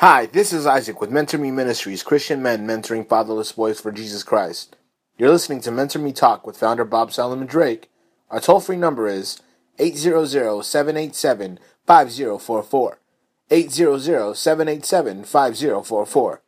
Hi, this is Isaac with Mentor Me Ministries, Christian men mentoring fatherless boys for Jesus Christ. You're listening to Mentor Me Talk with founder Bob Solomon Drake. Our toll free number is 800 787 5044. 800 787 5044.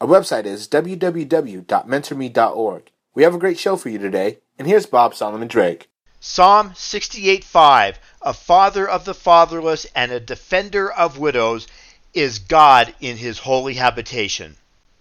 Our website is www.mentorme.org. We have a great show for you today, and here's Bob Solomon Drake. Psalm 68 5 A father of the fatherless and a defender of widows is God in his holy habitation.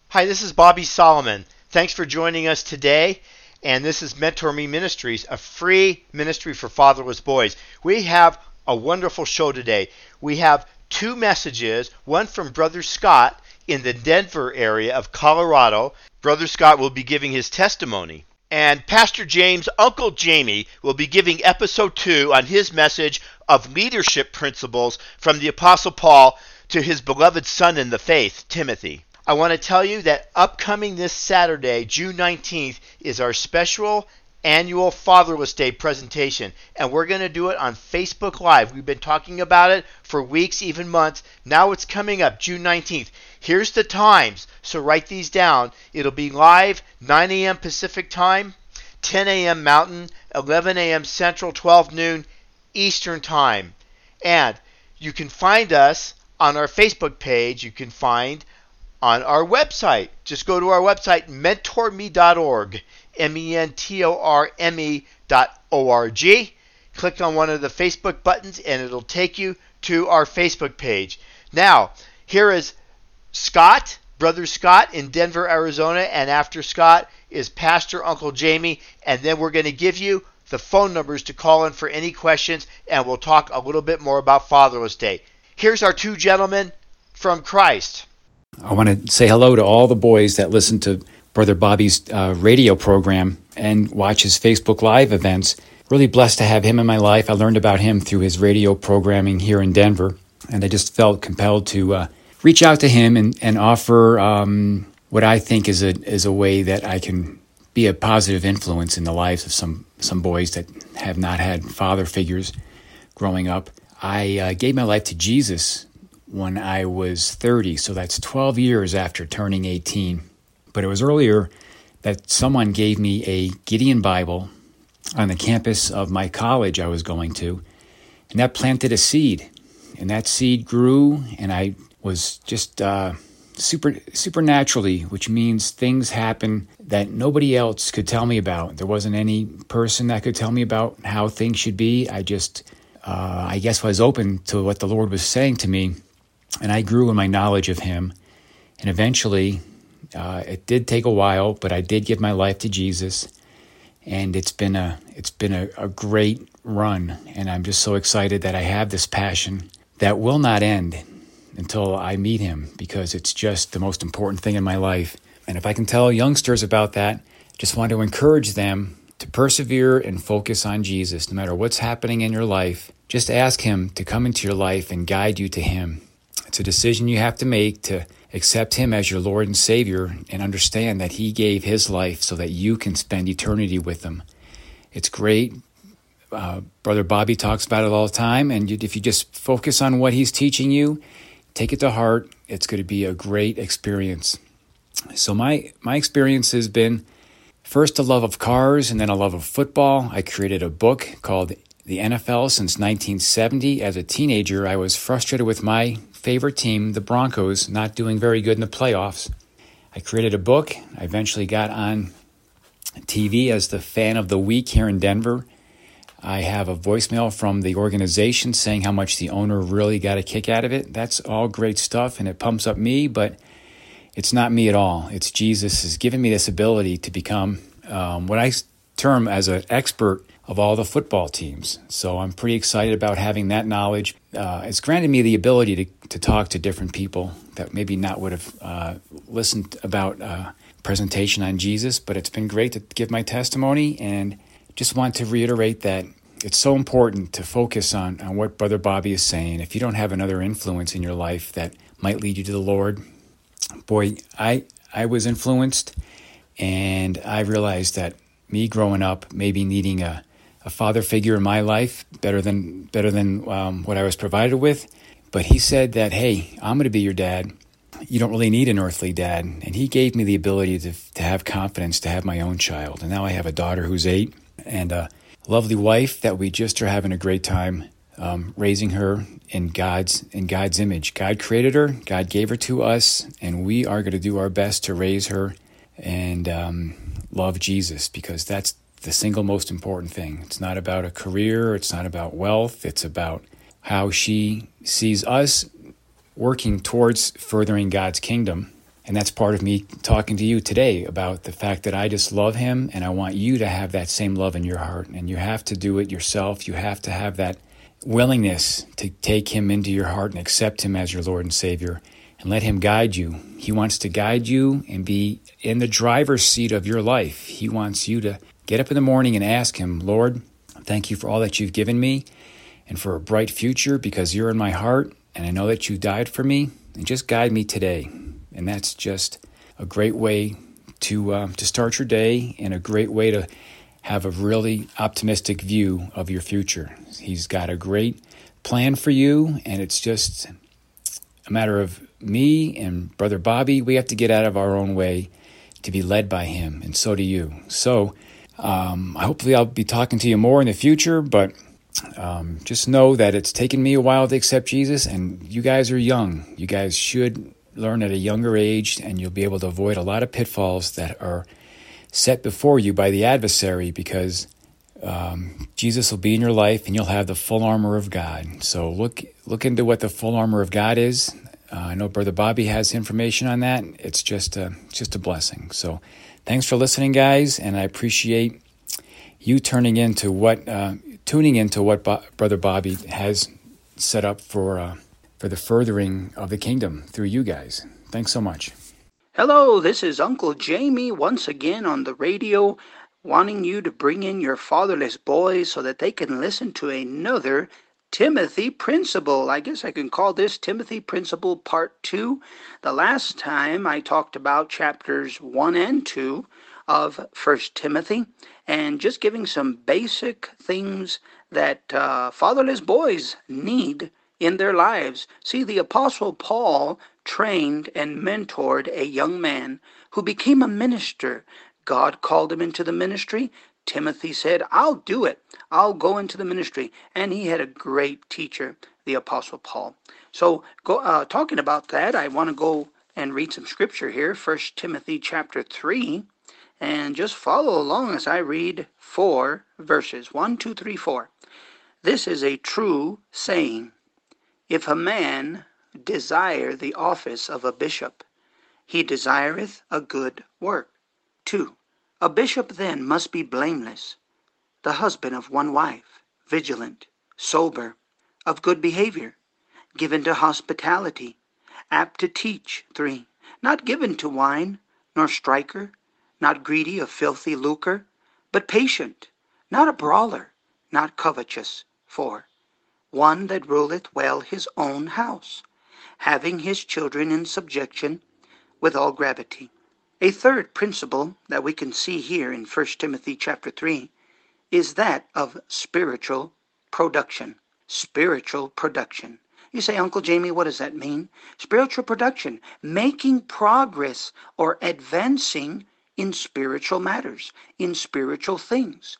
Hi, this is Bobby Solomon. Thanks for joining us today. And this is Mentor Me Ministries, a free ministry for fatherless boys. We have a wonderful show today. We have two messages, one from Brother Scott in the Denver area of Colorado. Brother Scott will be giving his testimony. And Pastor James, Uncle Jamie, will be giving episode two on his message of leadership principles from the Apostle Paul to his beloved son in the faith, Timothy. I want to tell you that upcoming this Saturday, June 19th, is our special annual Fatherless Day presentation, and we're going to do it on Facebook Live. We've been talking about it for weeks, even months. Now it's coming up, June 19th. Here's the times, so write these down. It'll be live 9 a.m. Pacific Time, 10 a.m. Mountain, 11 a.m. Central, 12 noon Eastern Time. And you can find us on our Facebook page. You can find on our website. Just go to our website, mentorme.org, M E N T O R M E dot O R G. Click on one of the Facebook buttons and it'll take you to our Facebook page. Now, here is Scott, Brother Scott in Denver, Arizona, and after Scott is Pastor Uncle Jamie, and then we're going to give you the phone numbers to call in for any questions, and we'll talk a little bit more about Fatherless Day. Here's our two gentlemen from Christ. I want to say hello to all the boys that listen to Brother Bobby's uh, radio program and watch his Facebook Live events. Really blessed to have him in my life. I learned about him through his radio programming here in Denver, and I just felt compelled to uh, reach out to him and, and offer um, what I think is a is a way that I can be a positive influence in the lives of some some boys that have not had father figures growing up. I uh, gave my life to Jesus when I was 30, so that's 12 years after turning 18. But it was earlier that someone gave me a Gideon Bible on the campus of my college I was going to, and that planted a seed. And that seed grew, and I was just uh, super supernaturally, which means things happen that nobody else could tell me about. There wasn't any person that could tell me about how things should be. I just, uh, I guess, was open to what the Lord was saying to me and I grew in my knowledge of Him. And eventually, uh, it did take a while, but I did give my life to Jesus, and it's been a it's been a, a great run. And I'm just so excited that I have this passion that will not end until I meet Him, because it's just the most important thing in my life. And if I can tell youngsters about that, just want to encourage them to persevere and focus on Jesus no matter what's happening in your life. Just ask Him to come into your life and guide you to Him. It's a decision you have to make to accept Him as your Lord and Savior and understand that He gave His life so that you can spend eternity with Him. It's great. Uh, Brother Bobby talks about it all the time, and if you just focus on what He's teaching you, take it to heart, it's going to be a great experience. So my my experience has been first a love of cars and then a love of football. I created a book called The NFL since 1970. As a teenager, I was frustrated with my favorite team, the Broncos, not doing very good in the playoffs. I created a book. I eventually got on TV as the fan of the week here in Denver. I have a voicemail from the organization saying how much the owner really got a kick out of it. That's all great stuff and it pumps up me, but it's not me at all. It's Jesus has given me this ability to become um, what I term as an expert of all the football teams. So I'm pretty excited about having that knowledge. Uh, it's granted me the ability to, to talk to different people that maybe not would have uh, listened about uh, presentation on Jesus, but it's been great to give my testimony and just want to reiterate that it's so important to focus on, on what Brother Bobby is saying. If you don't have another influence in your life that might lead you to the Lord, boy, I I was influenced and I realized that me growing up, maybe needing a a father figure in my life better than better than um, what I was provided with. But he said that, hey, I'm going to be your dad, you don't really need an earthly dad. And he gave me the ability to, to have confidence to have my own child. And now I have a daughter who's eight and a lovely wife that we just are having a great time um, raising her in God's in God's image. God created her, God gave her to us, and we are going to do our best to raise her and um, love Jesus because that's the single most important thing. It's not about a career, it's not about wealth, it's about how she sees us working towards furthering God's kingdom. And that's part of me talking to you today about the fact that I just love him and I want you to have that same love in your heart. And you have to do it yourself. You have to have that willingness to take him into your heart and accept him as your Lord and Savior and let him guide you. He wants to guide you and be in the driver's seat of your life. He wants you to get up in the morning and ask him, Lord, thank you for all that you've given me and for a bright future because you're in my heart and I know that you died for me and just guide me today. And that's just a great way to uh, to start your day and a great way to have a really optimistic view of your future. He's got a great plan for you, and it's just a matter of me and Brother Bobby. We have to get out of our own way to be led by Him, and so do you. So, um, hopefully, I'll be talking to you more in the future, but um, just know that it's taken me a while to accept Jesus, and you guys are young. You guys should learn at a younger age, and you'll be able to avoid a lot of pitfalls that are set before you by the adversary because um, Jesus will be in your life and you'll have the full armor of God. So look look into what the full armor of God is. Uh, I know Brother Bobby has information on that. It's just a, just a blessing. So thanks for listening, guys, and I appreciate you turning into what uh, tuning into what Bo- Brother Bobby has set up for uh, for the furthering of the kingdom through you guys. Thanks so much. Hello, this is Uncle Jamie once again on the radio, wanting you to bring in your fatherless boys so that they can listen to another Timothy Principle. I guess I can call this Timothy Principle Part 2. The last time I talked about chapters 1 and 2 of First Timothy and just giving some basic things that uh, fatherless boys need in their lives. See, the Apostle Paul trained and mentored a young man who became a minister. God called him into the ministry. Timothy said, I'll do it. I'll go into the ministry. And he had a great teacher, the Apostle Paul. So, go, uh, talking about that, I want to go and read some scripture here. First Timothy chapter 3. And just follow along as I read four verses 1, 2, 3, 4. This is a true saying. If a man desire the office of a bishop, he desireth a good work. 2. A bishop then must be blameless, the husband of one wife, vigilant, sober, of good behavior, given to hospitality, apt to teach. 3. Not given to wine, nor striker, not greedy of filthy lucre, but patient, not a brawler, not covetous. 4. One that ruleth well his own house having his children in subjection with all gravity. A third principle that we can see here in 1 Timothy chapter 3 is that of spiritual production. Spiritual production. You say, Uncle Jamie, what does that mean? Spiritual production, making progress or advancing in spiritual matters, in spiritual things.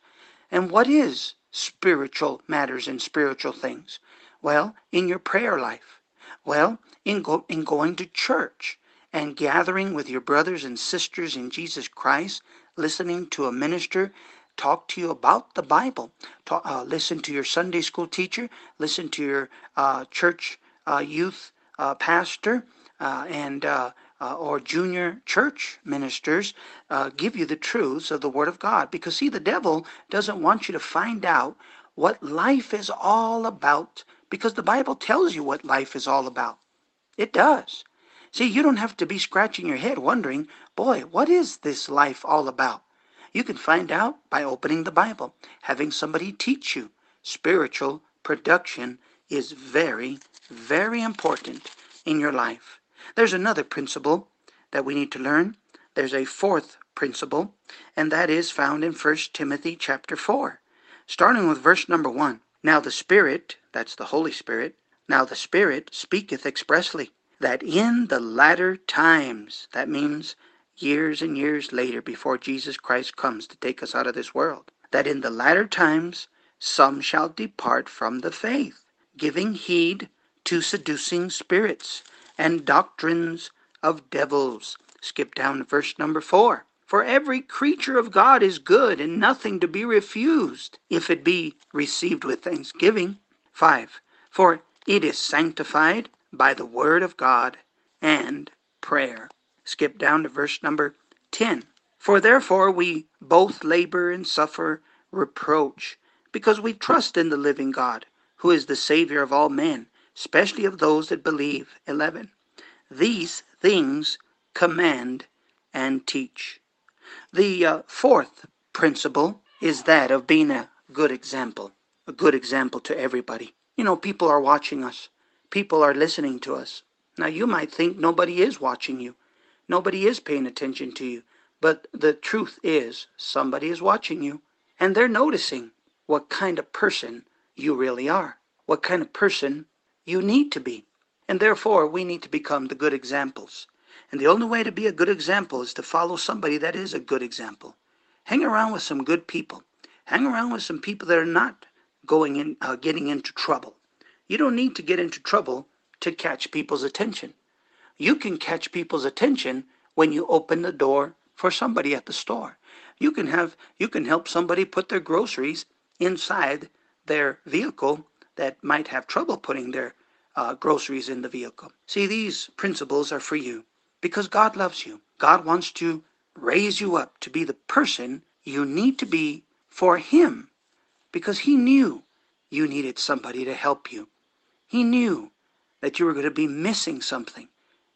And what is spiritual matters and spiritual things? Well, in your prayer life. Well, in, go, in going to church and gathering with your brothers and sisters in Jesus Christ, listening to a minister talk to you about the Bible. Talk, uh, listen to your Sunday school teacher, listen to your uh, church uh, youth uh, pastor, uh, and uh, or junior church ministers give you the truths of the Word of God. Because, see, the devil doesn't want you to find out what life is all about because the Bible tells you what life is all about. It does. See, you don't have to be scratching your head wondering, boy, what is this life all about? You can find out by opening the Bible, having somebody teach you. Spiritual production is very, very important in your life. There's another principle that we need to learn. There's a fourth principle, and that is found in 1 Timothy chapter 4, starting with verse number 1. Now the Spirit, that's the Holy Spirit, now the Spirit speaketh expressly that in the latter times, that means years and years later before Jesus Christ comes to take us out of this world, that in the latter times some shall depart from the faith, giving heed to seducing spirits and doctrines of devils. Skip down to verse number four. For every creature of God is good and nothing to be refused, if it be received with thanksgiving. 5. For it is sanctified by the word of God and prayer. Skip down to verse number 10. For therefore we both labor and suffer reproach, because we trust in the living God, who is the Savior of all men, especially of those that believe. 11. These things command and teach. The uh, fourth principle is that of being a good example, a good example to everybody. You know, people are watching us, people are listening to us. Now, you might think nobody is watching you, nobody is paying attention to you, but the truth is somebody is watching you, and they're noticing what kind of person you really are, what kind of person you need to be. And therefore, we need to become the good examples. And the only way to be a good example is to follow somebody that is a good example. Hang around with some good people. Hang around with some people that are not going in, uh, getting into trouble. You don't need to get into trouble to catch people's attention. You can catch people's attention when you open the door for somebody at the store. You can have you can help somebody put their groceries inside their vehicle that might have trouble putting their uh, groceries in the vehicle. See, these principles are for you because God loves you. God wants to raise you up to be the person you need to be for Him because He knew you needed somebody to help you. He knew that you were going to be missing something.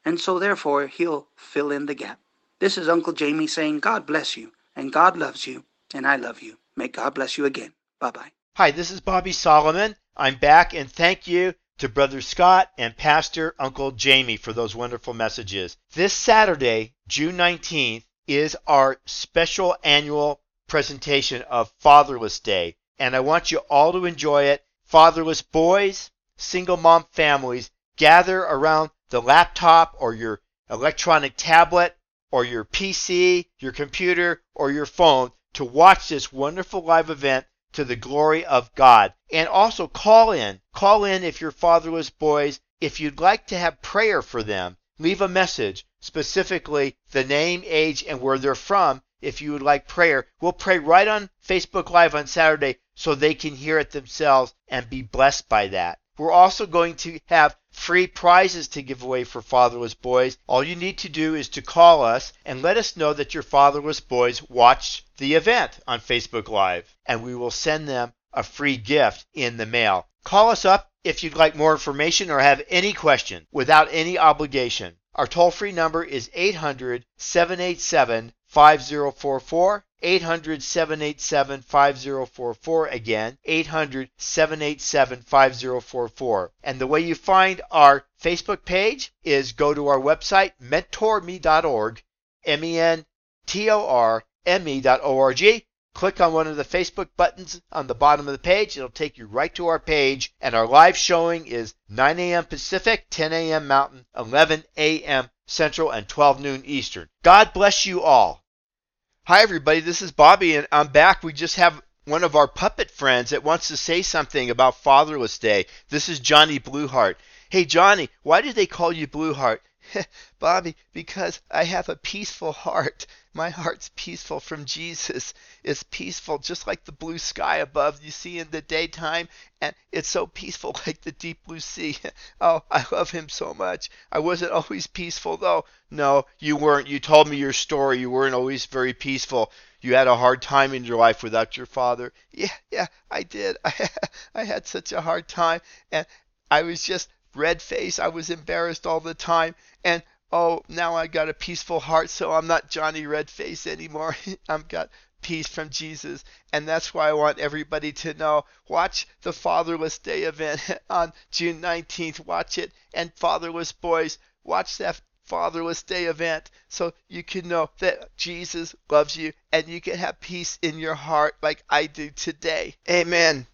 And so, therefore, He'll fill in the gap. This is Uncle Jamie saying, God bless you, and God loves you, and I love you. May God bless you again. Bye bye. Hi, this is Bobby Solomon. I'm back, and thank you to Brother Scott and Pastor Uncle Jamie for those wonderful messages. This Saturday, June 19th, is our special annual presentation of Fatherless Day, and I want you all to enjoy it. Fatherless boys, single mom families, gather around the laptop or your electronic tablet or your PC, your computer, or your phone to watch this wonderful live event to the glory of God. And also call in. Call in if you're fatherless boys. If you'd like to have prayer for them, leave a message, specifically the name, age, and where they're from. If you would like prayer, we'll pray right on Facebook Live on Saturday so they can hear it themselves and be blessed by that. We're also going to have free prizes to give away for fatherless boys. All you need to do is to call us and let us know that your fatherless boys watched the event on Facebook Live, and we will send them a free gift in the mail. Call us up if you'd like more information or have any question without any obligation. Our toll free number is 800 787 5044. 800 787 5044. Again, 800 787 5044. And the way you find our Facebook page is go to our website, mentorme.org, M E N T O R M E.org. Click on one of the Facebook buttons on the bottom of the page. It'll take you right to our page. And our live showing is 9 a.m. Pacific, 10 a.m. Mountain, 11 a.m. Central, and 12 noon Eastern. God bless you all. Hi, everybody. This is Bobby, and I'm back. We just have one of our puppet friends that wants to say something about Fatherless Day. This is Johnny Blueheart. Hey, Johnny, why do they call you Blue Heart? Bobby, because I have a peaceful heart. My heart's peaceful from Jesus. It's peaceful just like the blue sky above you see in the daytime, and it's so peaceful like the deep blue sea. Oh, I love him so much. I wasn't always peaceful though. No, you weren't. You told me your story. You weren't always very peaceful. You had a hard time in your life without your father. Yeah, yeah, I did. I, had such a hard time, and I was just red face. I was embarrassed all the time, and oh, now I got a peaceful heart, so I'm not Johnny Redface anymore. I've got peace from Jesus. And that's why I want everybody to know. Watch the Fatherless Day event on June 19th. Watch it. And Fatherless Boys, watch that Fatherless Day event so you can know that Jesus loves you and you can have peace in your heart like I do today. Amen.